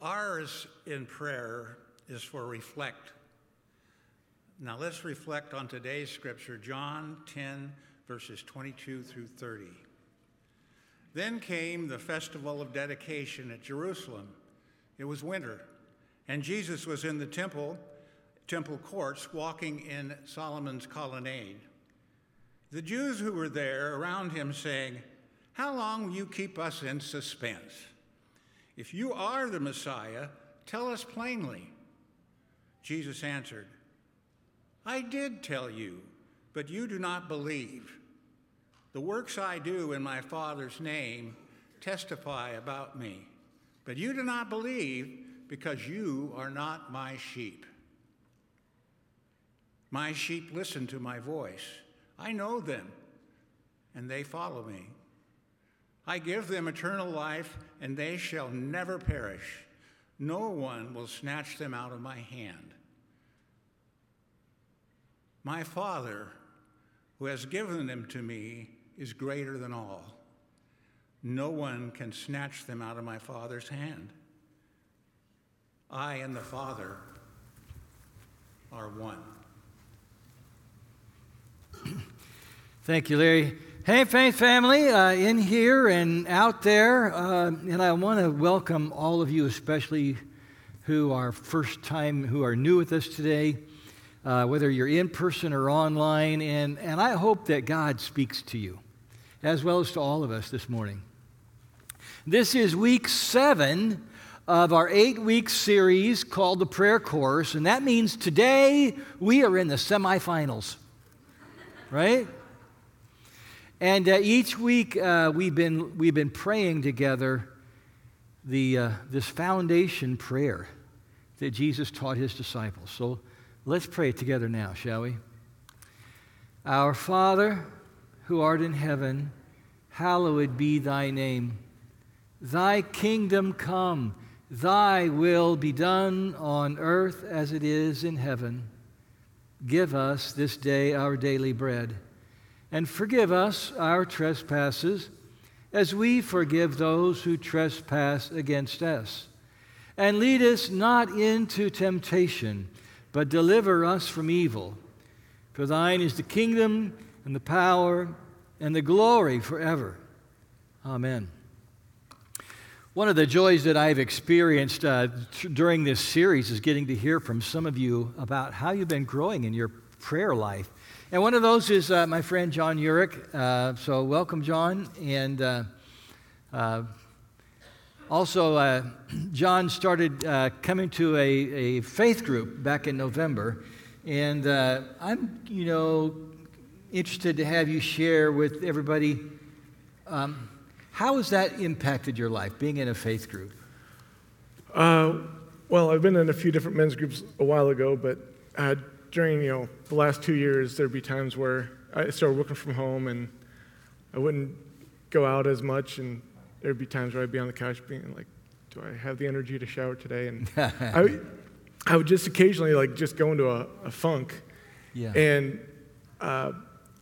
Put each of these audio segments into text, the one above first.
Ours in prayer is for reflect. Now let's reflect on today's scripture, John 10, verses 22 through 30. Then came the festival of dedication at Jerusalem. It was winter, and Jesus was in the temple, temple courts, walking in Solomon's colonnade. The Jews who were there around him saying, How long will you keep us in suspense? If you are the Messiah, tell us plainly. Jesus answered, I did tell you, but you do not believe. The works I do in my Father's name testify about me, but you do not believe because you are not my sheep. My sheep listen to my voice. I know them, and they follow me. I give them eternal life, and they shall never perish. No one will snatch them out of my hand. My Father, who has given them to me, is greater than all. No one can snatch them out of my Father's hand. I and the Father are one. Thank you, Larry. Hey, Faith family, uh, in here and out there. Uh, and I want to welcome all of you, especially who are first time, who are new with us today, uh, whether you're in person or online. And, and I hope that God speaks to you, as well as to all of us this morning. This is week seven of our eight week series called the Prayer Course. And that means today we are in the semifinals, right? And uh, each week uh, we've, been, we've been praying together the, uh, this foundation prayer that Jesus taught his disciples. So let's pray together now, shall we? Our Father, who art in heaven, hallowed be thy name. Thy kingdom come, thy will be done on earth as it is in heaven. Give us this day our daily bread and forgive us our trespasses as we forgive those who trespass against us. And lead us not into temptation, but deliver us from evil. For thine is the kingdom and the power and the glory forever. Amen. One of the joys that I've experienced uh, t- during this series is getting to hear from some of you about how you've been growing in your prayer life. And one of those is uh, my friend John Urich. Uh, so, welcome, John. And uh, uh also, uh, John started uh, coming to a, a faith group back in November. And I'm, you know, interested to have you share with everybody um, how has that impacted your life, being in a faith group? well, I've been in a few different men's groups a while ago, but during you know the last two years, there'd be times where I started working from home and I wouldn't go out as much, and there'd be times where I'd be on the couch being like, "Do I have the energy to shower today?" And I, I would just occasionally like just go into a, a funk. Yeah. And uh,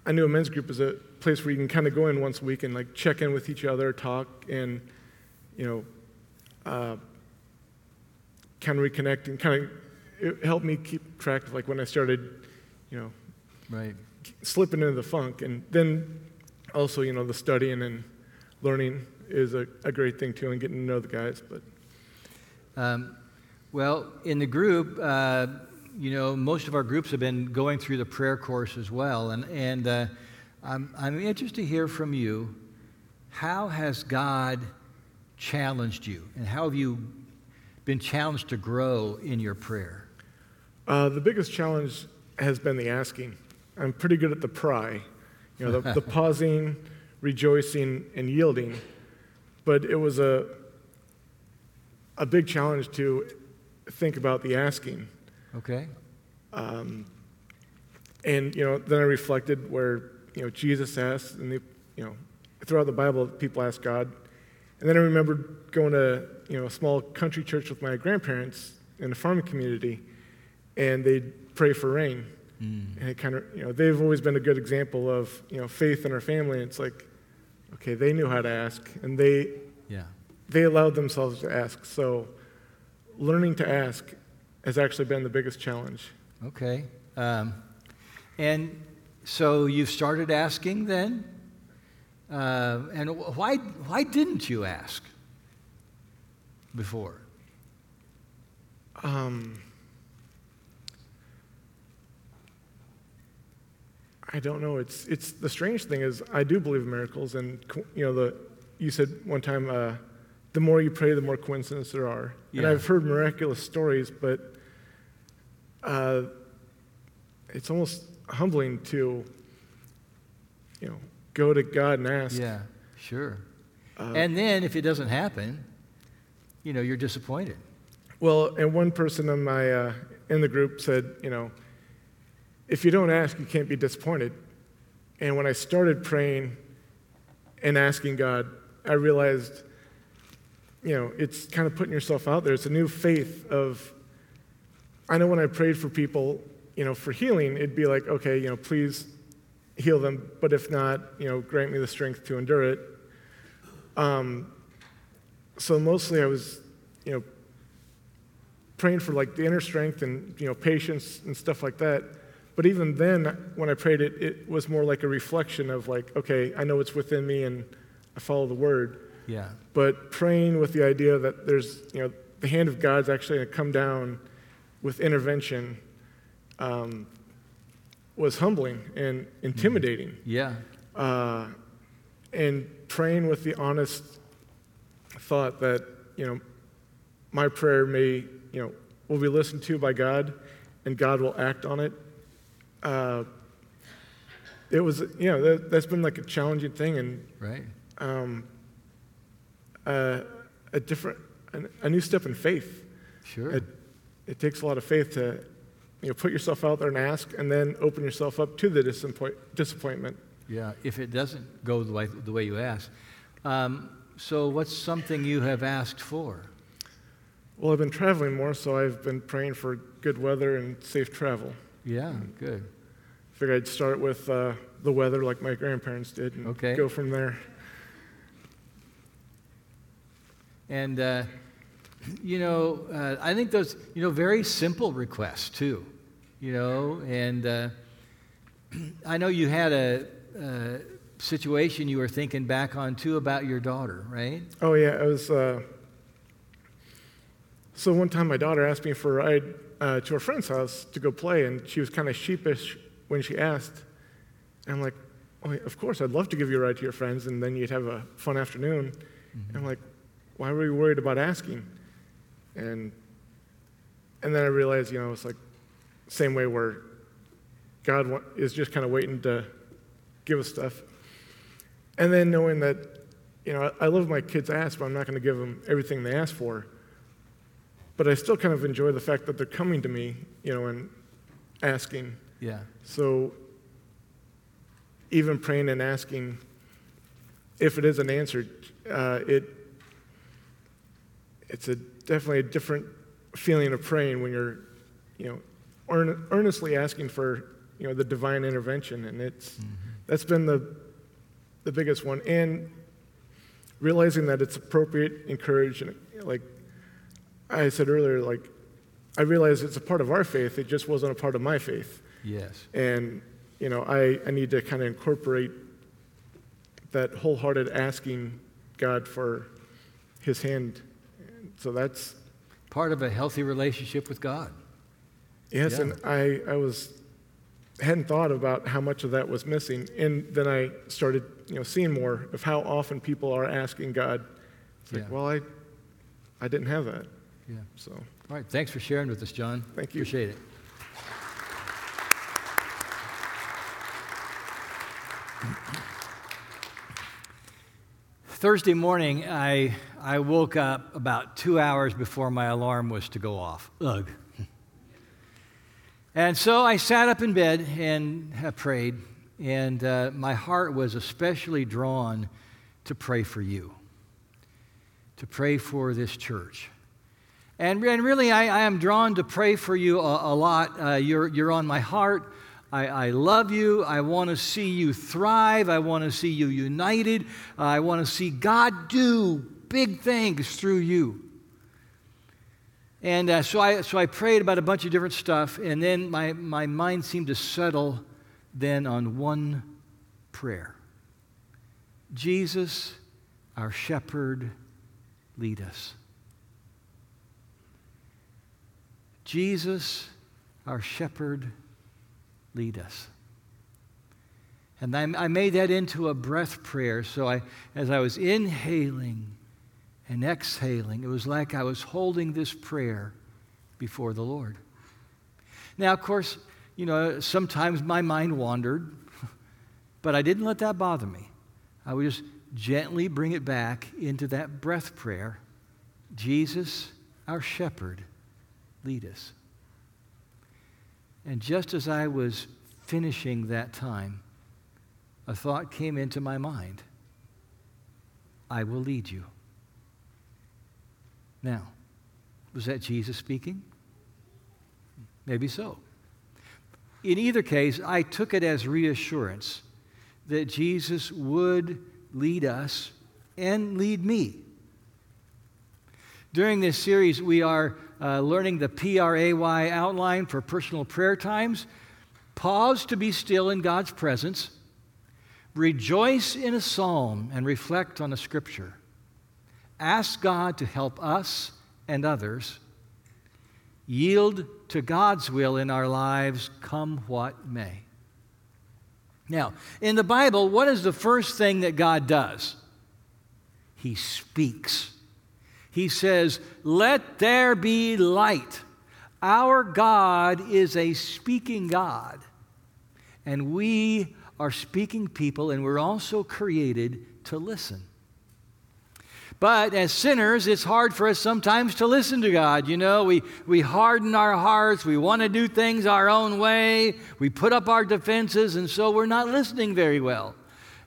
I knew a men's group is a place where you can kind of go in once a week and like check in with each other, talk, and you know, uh, kind of reconnect and kind of it helped me keep track of like when I started, you know, right, slipping into the funk, and then also you know the studying and learning is a, a great thing too, and getting to know the guys. But um, well, in the group, uh, you know, most of our groups have been going through the prayer course as well, and and uh, I'm I'm interested to hear from you. How has God challenged you, and how have you been challenged to grow in your prayer? Uh, the biggest challenge has been the asking. I'm pretty good at the pry, you know, the, the pausing, rejoicing, and yielding. But it was a, a big challenge to think about the asking. Okay. Um, and, you know, then I reflected where, you know, Jesus asked, and, the, you know, throughout the Bible, people ask God. And then I remembered going to, you know, a small country church with my grandparents in a farming community and they'd pray for rain. Mm. And it kind of, you know, they've always been a good example of, you know, faith in our family. It's like, okay, they knew how to ask, and they, yeah. they allowed themselves to ask. So learning to ask has actually been the biggest challenge. Okay. Um, and so you've started asking then? Uh, and why, why didn't you ask before? Um, I don't know. It's it's the strange thing is I do believe in miracles, and you know the you said one time uh, the more you pray, the more coincidences there are. And I've heard miraculous stories, but uh, it's almost humbling to you know go to God and ask. Yeah, sure. Uh, and then if it doesn't happen, you know, you're disappointed. Well, and one person in my uh, in the group said, you know, if you don't ask, you can't be disappointed. And when I started praying and asking God, I realized, you know, it's kind of putting yourself out there. It's a new faith of. I know when I prayed for people, you know, for healing, it'd be like, okay, you know, please heal them, but if not, you know, grant me the strength to endure it. Um, so mostly I was, you know, praying for like the inner strength and you know patience and stuff like that. But even then, when I prayed it, it was more like a reflection of like, okay, I know it's within me and I follow the word. Yeah. But praying with the idea that there's, you know, the hand of God's actually going to come down with intervention um, was humbling and intimidating. Yeah. Uh, and praying with the honest thought that, you know, my prayer may, you know, will be listened to by God and God will act on it. Uh, it was, you know, that, that's been like a challenging thing and Right. um, uh, a different, a, a new step in faith. Sure. It, it takes a lot of faith to, you know, put yourself out there and ask and then open yourself up to the disappoint, disappointment. Yeah, if it doesn't go the way, the way you ask. Um, so, what's something you have asked for? Well, I've been traveling more, so I've been praying for good weather and safe travel. Yeah, good. Figured I'd start with uh, the weather, like my grandparents did, and Okay. go from there. And, uh, you know, uh, I think those, you know, very simple requests, too. You know, and uh, I know you had a, a situation you were thinking back on, too, about your daughter, right? Oh yeah, it was. Uh, so one time, my daughter asked me for a ride uh, to her friend's house to go play, and she was kind of sheepish when she asked. And I'm like, oh, of course, I'd love to give you a ride to your friends, and then you'd have a fun afternoon. And I'm like, why were you worried about asking? And and then I realized, you know, it's like same way where God is just kind of waiting to give us stuff. And then knowing that, you know, I, I love my kids' ask, but I'm not going to give them everything they ask for. But I still kind of enjoy the fact that they're coming to me, you know, and asking. Yeah. So even praying and asking, if it isn't answered, uh, it it's a definitely a different feeling of praying when you're, you know, earn, earnestly asking for, you know, the divine intervention, and it's that's been the the biggest one, and realizing that it's appropriate, encouraged, and like I said earlier, like I realized it's a part of our faith. It just wasn't a part of my faith. Yes. And, you know, I, I need to kind of incorporate that wholehearted asking God for his hand. So that's, Part of a healthy relationship with God. yes, Yeah. and I, I was, hadn't thought about how much of that was missing. And then I started, you know, seeing more of how often people are asking God. It's like, well, I, I didn't have that. Yeah. So, All right. Thanks for sharing with us, John. Thank you. Appreciate it. Thursday morning, I, I woke up about two hours before my alarm was to go off. Ugh. And so I sat up in bed and I prayed, and uh, my heart was especially drawn to pray for you, to pray for this church. And, and really, I, I am drawn to pray for you a, a lot. Uh, you're, you're on my heart. I, I love you. I want to see you thrive. I want to see you united. Uh, I want to see God do big things through you. And uh, so, I, so I prayed about a bunch of different stuff, and then my, my mind seemed to settle then on one prayer Jesus, our shepherd, lead us. Jesus, our shepherd, lead us. And I, I made that into a breath prayer. So I, as I was inhaling and exhaling, it was like I was holding this prayer before the Lord. Now, of course, you know, sometimes my mind wandered, but I didn't let that bother me. I would just gently bring it back into that breath prayer Jesus, our shepherd, lead us. And just as I was finishing that time, a thought came into my mind I will lead you. Now, was that Jesus speaking? Maybe so. In either case, I took it as reassurance that Jesus would lead us and lead me. During this series, we are uh, learning the PRAY outline for personal prayer times. Pause to be still in God's presence Rejoice in a psalm and reflect on a scripture. Ask God to help us and others. Yield to God's will in our lives, come what may. Now, in the Bible, what is the first thing that God does? He speaks. He says, Let there be light. Our God is a speaking God, and we are speaking people, and we're also created to listen. But as sinners, it's hard for us sometimes to listen to God. You know, we, we harden our hearts. We want to do things our own way. We put up our defenses, and so we're not listening very well.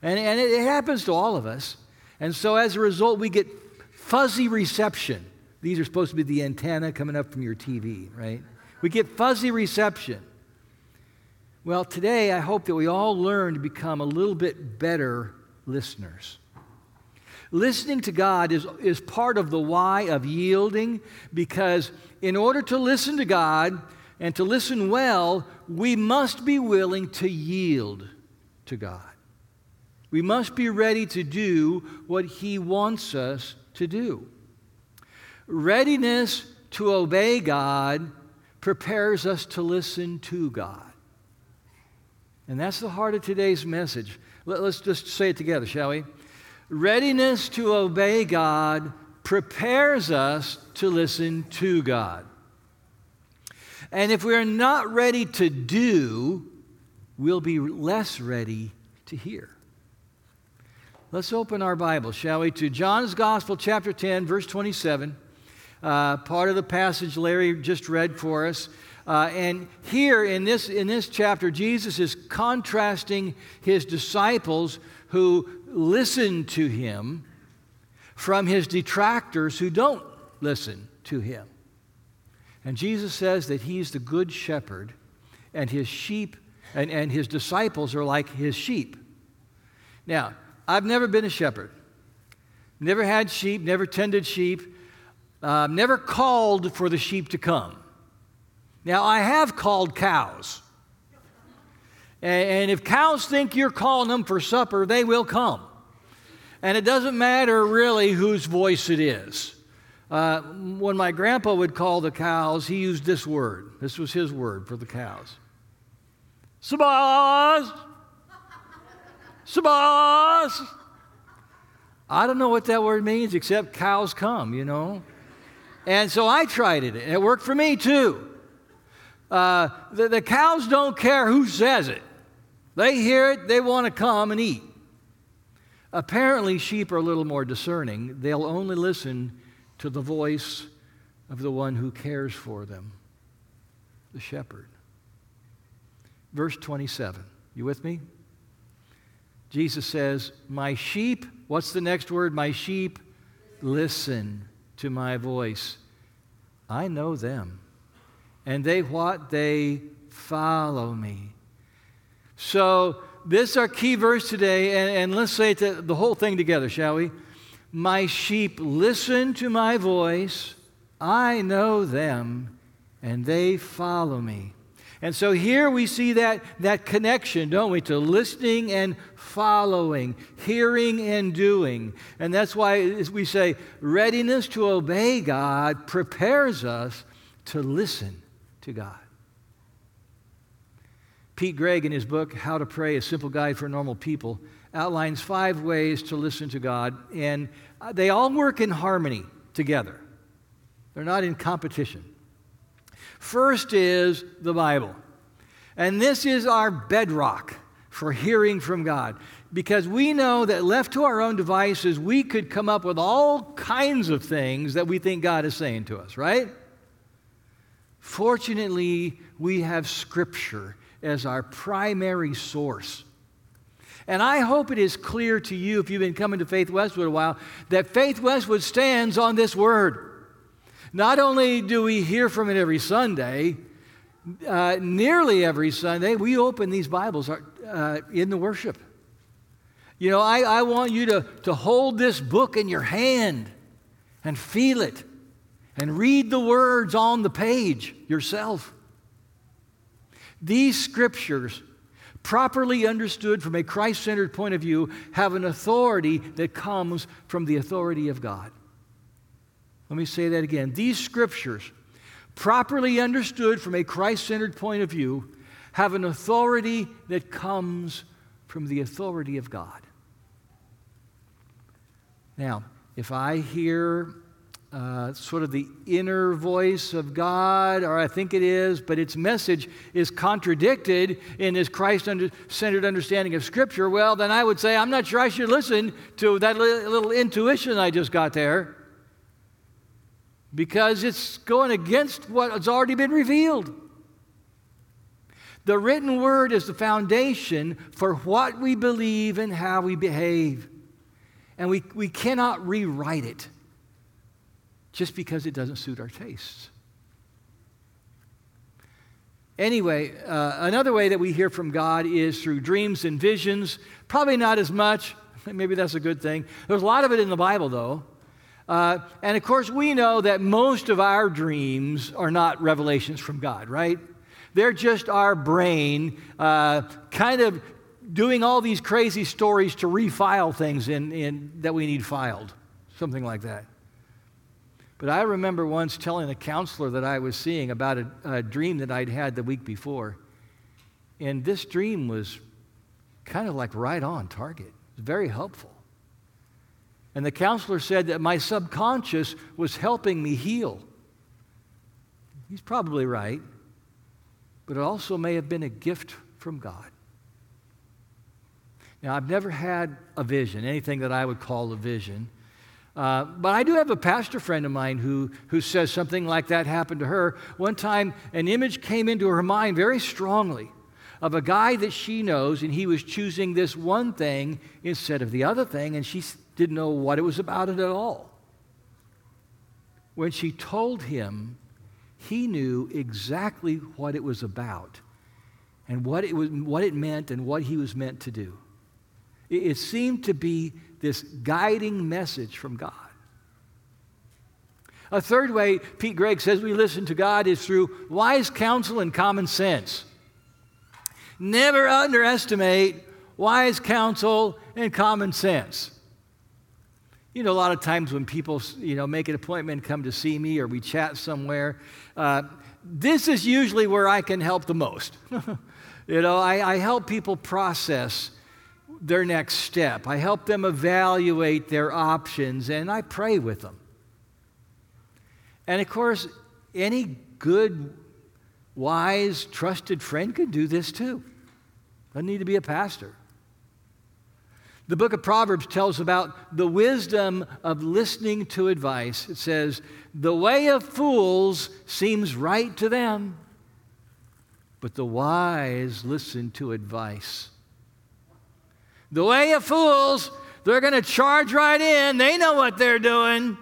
And, and it, it happens to all of us. And so as a result, we get fuzzy reception. These are supposed to be the antenna coming up from your TV, right? We get fuzzy reception. Well, today I hope that we all learn to become a little bit better listeners. Listening to God is, is part of the why of yielding because in order to listen to God and to listen well, we must be willing to yield to God. We must be ready to do what He wants us to do. Readiness to obey God prepares us to listen to God. And that's the heart of today's message. Let, us just say it together, shall we? Readiness to obey God prepares us to listen to God. And if we're not ready to do, we'll be less ready to hear. Let's open our Bible, shall we, to John's Gospel, chapter 10, verse 27. Uh, part of the passage Larry just read for us. Uh, and here in this, in this chapter, Jesus is contrasting his disciples who listen to him from his detractors who don't listen to him. And Jesus says that he's the good shepherd, and his sheep and, and his disciples are like his sheep. Now, I've never been a shepherd, never had sheep, never tended sheep, uh, never called for the sheep to come. Now, I have called cows. And if cows think you're calling them for supper, they will come. And it doesn't matter really whose voice it is. Uh, when my grandpa would call the cows, he used this word. This was his word for the cows. Sabaz! Sabaz! I don't know what that word means except cows come, you know. And so I tried it, and it worked for me too. Uh, the, the cows don't care who says it. They hear it, they want to come and eat. Apparently, sheep are a little more discerning. They'll only listen to the voice of the one who cares for them, the shepherd. Verse 27. You with me? Jesus says, My sheep, what's the next word? My sheep listen to my voice. I know them and they what? They follow me. So, this is our key verse today, and, and let's say the, the whole thing together, shall we? My sheep listen to my voice, I know them, and they follow me. And so here we see that, that connection, don't we, to listening and following, hearing and doing. And that's why we say readiness to obey God prepares us to listen to God. Pete Greig, in his book, How to Pray A Simple Guide for Normal People, outlines five ways to listen to God, and uh, they all work in harmony together. They're not in competition. First is the Bible. And this is our bedrock for hearing from God. Because we know that left to our own devices, we could come up with all kinds of things that we think God is saying to us, right? Fortunately, we have Scripture as our primary source. And I hope it is clear to you, if you've been coming to Faith Westwood a while, that Faith Westwood stands on this word. Not only do we hear from it every Sunday, uh, nearly every Sunday, we open these Bibles uh, in the worship. You know, I, I want you to, to hold this book in your hand and feel it and read the words on the page yourself. These scriptures, properly understood from a Christ centered point of view, have an authority that comes from the authority of God. Let me say that again. These scriptures, properly understood from a Christ centered point of view, have an authority that comes from the authority of God. Now, if I hear uh, sort of the inner voice of God, or I think it is, but its message is contradicted in this Christ centered understanding of Scripture, well, then I would say, I'm not sure I should listen to that little intuition I just got there because it's going against what has already been revealed. The written word is the foundation for what we believe and how we behave. And we, we cannot rewrite it just because it doesn't suit our tastes. Anyway, uh, another way that we hear from God is through dreams and visions. Probably not as much. Maybe that's a good thing. There's a lot of it in the Bible, though. Uh, and of course, we know that most of our dreams are not revelations from God, right? They're just our brain uh, kind of doing all these crazy stories to refile things in, in, that we need filed, something like that. But I remember once telling a counselor that I was seeing about a, a dream that I'd had the week before. And this dream was kind of like right on target. It was very helpful. And the counselor said that my subconscious was helping me heal. He's probably right, but it also may have been a gift from God. Now, I've never had a vision, anything that I would call a vision. Uh, but I do have a pastor friend of mine who, who says something like that happened to her. One time, an image came into her mind very strongly of a guy that she knows, and he was choosing this one thing instead of the other thing, and she didn't know what it was about it at all. When she told him, he knew exactly what it was about and what it, was, what it meant and what he was meant to do. It, it seemed to be this guiding message from God. A third way Pete Greig says we listen to God is through wise counsel and common sense. Never underestimate wise counsel and common sense. You know, a lot of times when people, you know, make an appointment, come to see me, or we chat somewhere, uh, this is usually where I can help the most. you know, I, I help people process their next step. I help them evaluate their options, and I pray with them. And of course, any good, wise, trusted friend could do this too. Doesn't need to be a pastor. The book of Proverbs tells about the wisdom of listening to advice. It says, The way of fools seems right to them, but the wise listen to advice. The way of fools, they're going to charge right in. They know what they're doing,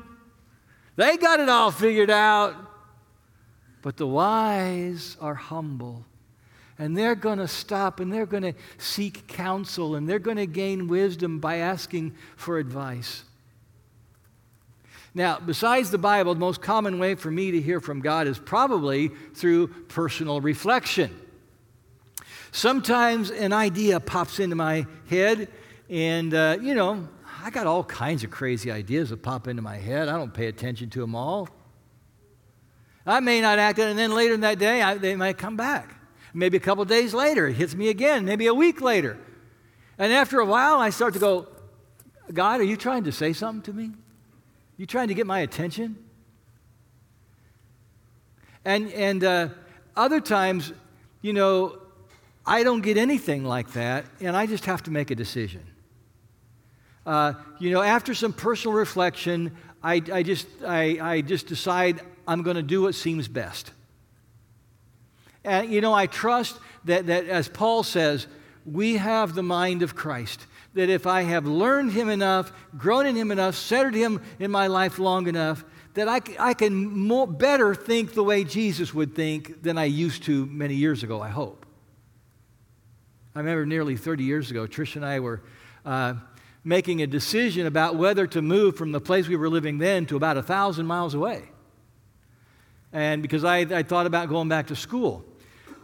they got it all figured out. But the wise are humble and they're going to stop and they're going to seek counsel and they're going to gain wisdom by asking for advice. Now, besides the Bible, the most common way for me to hear from God is probably through personal reflection. Sometimes an idea pops into my head, and, uh, you know, I got all kinds of crazy ideas that pop into my head. I don't pay attention to them all. I may not act on it, and then later in that day, I, they might come back. Maybe a couple days later, it hits me again, maybe a week later. And after a while, I start to go, God, are you trying to say something to me? You trying to get my attention? And, and uh, other times, you know, I don't get anything like that, and I just have to make a decision. Uh, you know, after some personal reflection, I, I, just, I, I just decide I'm going to do what seems best. And, you know, I trust that, that, as Paul says, we have the mind of Christ. That if I have learned Him enough, grown in Him enough, centered Him in my life long enough, that I, I can more, better think the way Jesus would think than I used to many years ago, I hope. I remember nearly 30 years ago, Trish and I were uh, making a decision about whether to move from the place we were living then to about a thousand miles away. And because I, I thought about going back to school.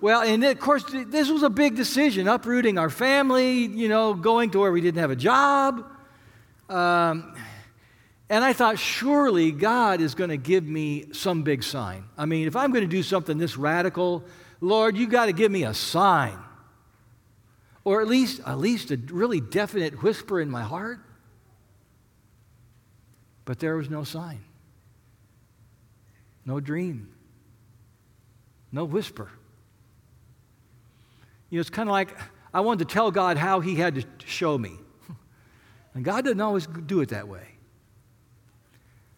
Well, and of course, this was a big decision uprooting our family, you know, going to where we didn't have a job. Um, and I thought, surely God is going to give me some big sign. I mean, if I'm going to do something this radical, Lord, you got to give me a sign or at least, at least a really definite whisper in my heart. But there was no sign, no dream, no whisper. You know, it's kind of like I wanted to tell God how He had to show me. And God doesn't always do it that way.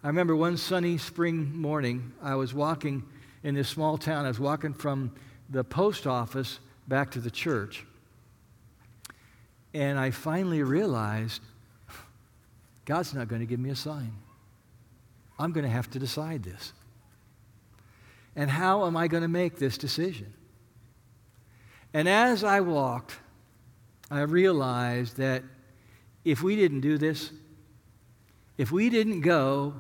I remember one sunny spring morning, I was walking in this small town. I was walking from the post office back to the church. And I finally realized God's not going to give me a sign. I'm going to have to decide this. And how am I going to make this decision? And as I walked, I realized that if we didn't do this, if we didn't go,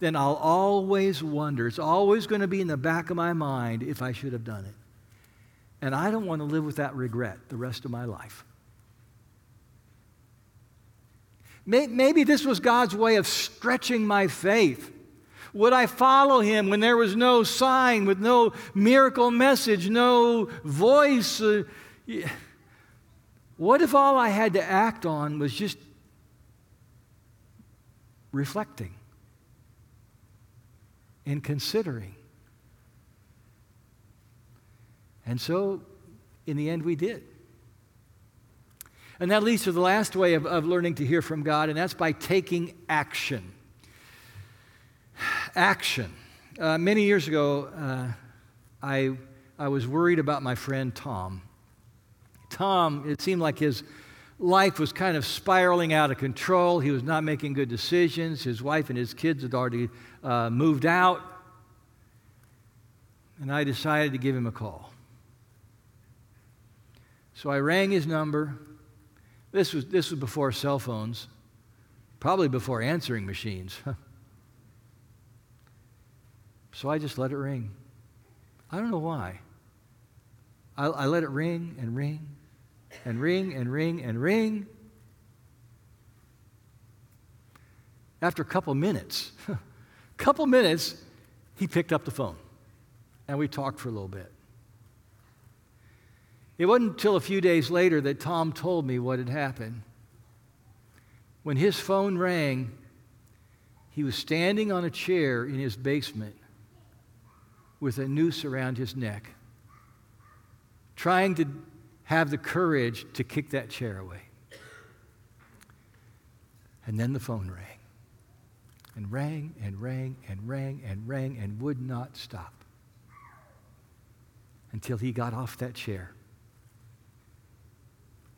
then I'll always wonder. It's always going to be in the back of my mind if I should have done it. And I don't want to live with that regret the rest of my life. Maybe this was God's way of stretching my faith. Would I follow him when there was no sign, with no miracle message, no voice? Uh, what if all I had to act on was just reflecting and considering? And so, in the end, we did. And that leads to the last way of, of learning to hear from God, and that's by taking action. Action. Uh, many years ago, uh, I, I was worried about my friend Tom. Tom, it seemed like his life was kind of spiraling out of control. He was not making good decisions. His wife and his kids had already uh, moved out. And I decided to give him a call. So I rang his number. This was, this was before cell phones, probably before answering machines. so I just let it ring. I don't know why. I, I let it ring and ring and ring and ring and ring. After a couple minutes, a couple minutes, he picked up the phone and we talked for a little bit. It wasn't until a few days later that Tom told me what had happened. When his phone rang, he was standing on a chair in his basement with a noose around his neck, trying to have the courage to kick that chair away. And then the phone rang, and rang, and rang, and rang, and rang, and would not stop until he got off that chair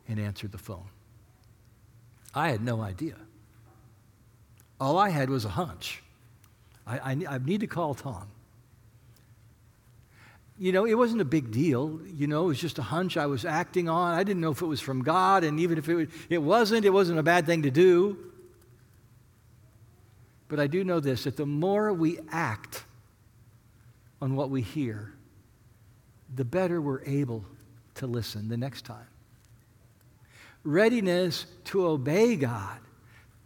and answered the phone. I had no idea. All I had was a hunch. I, I, I, need to call Tom. You know, it wasn't a big deal. You know, it was just a hunch I was acting on. I didn't know if it was from God, and even if it, it wasn't, it wasn't a bad thing to do. But I do know this that the more we act on what we hear, the better we're able to listen the next time. Readiness to obey God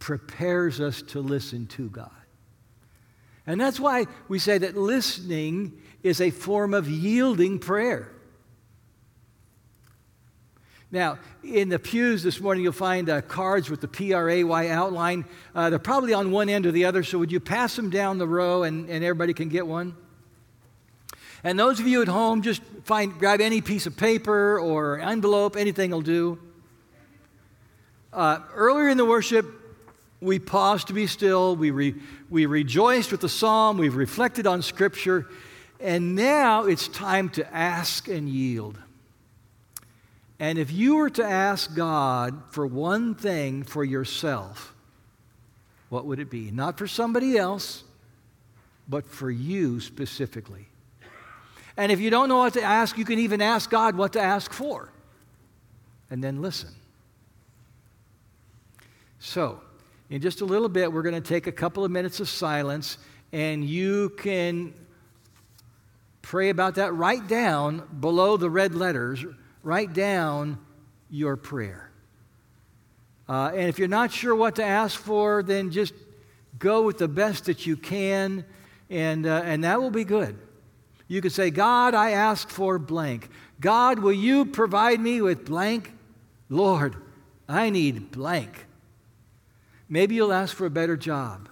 prepares us to listen to God. And that's why we say that listening is a form of yielding prayer. Now, in the pews this morning, you'll find uh, cards with the P R A Y outline. Uh, they're probably on one end or the other, so would you pass them down the row and, and everybody can get one? And those of you at home, just find, grab any piece of paper or envelope, anything will do. Uh, earlier in the worship, we paused to be still. We, re, we rejoiced with the psalm. We've reflected on Scripture. And now it's time to ask and yield. And if you were to ask God for one thing for yourself, what would it be? Not for somebody else, but for you specifically. And if you don't know what to ask, you can even ask God what to ask for. And then listen. So, in just a little bit, we're going to take a couple of minutes of silence, and you can pray about that. Write down below the red letters write down your prayer. Uh, and if you're not sure what to ask for, then just go with the best that you can, and, uh, and that will be good. You could say, God, I ask for blank. God, will you provide me with blank? Lord, I need blank. Maybe you'll ask for a better job,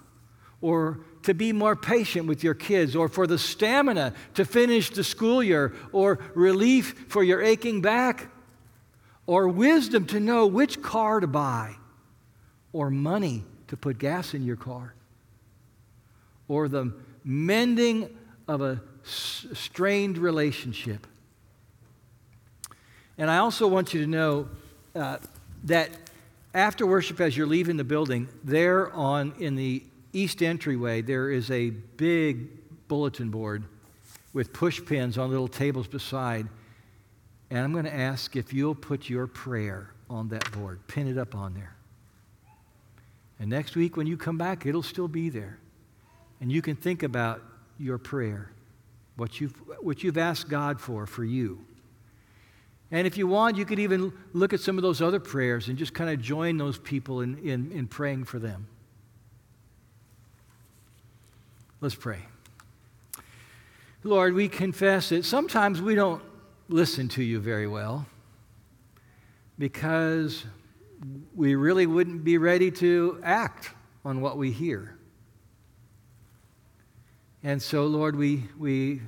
or to be more patient with your kids, or for the stamina to finish the school year, or relief for your aching back, or wisdom to know which car to buy, or money to put gas in your car, or the mending of a strained relationship. And I also want you to know uh, that after worship, as you're leaving the building, there on in the east entryway, there is a big bulletin board with push pins on little tables beside. And I'm going to ask if you'll put your prayer on that board, pin it up on there. And next week, when you come back, it'll still be there. And you can think about your prayer, what you've, what you've asked God for, for you. And if you want, you could even look at some of those other prayers and just kind of join those people in, in, in praying for them. Let's pray. Lord, we confess that sometimes we don't listen to you very well because we really wouldn't be ready to act on what we hear. And so, Lord, we, we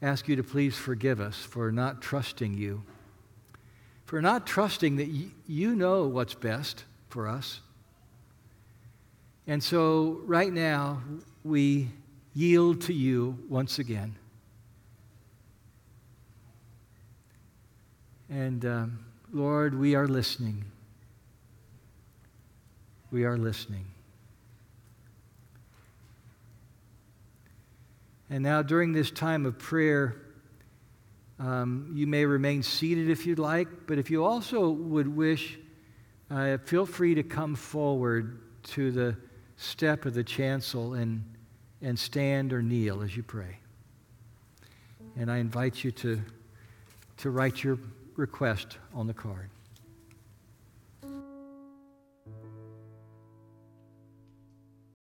ask you to please forgive us for not trusting you, for not trusting that y- you know what's best for us. And so, right now, we yield to you once again. And um, Lord, we are listening. We are listening. And now, during this time of prayer, um, you may remain seated if you'd like, but if you also would wish, uh, feel free to come forward to the step of the chancel and, and stand or kneel as you pray. And I invite you to, to write your request on the card.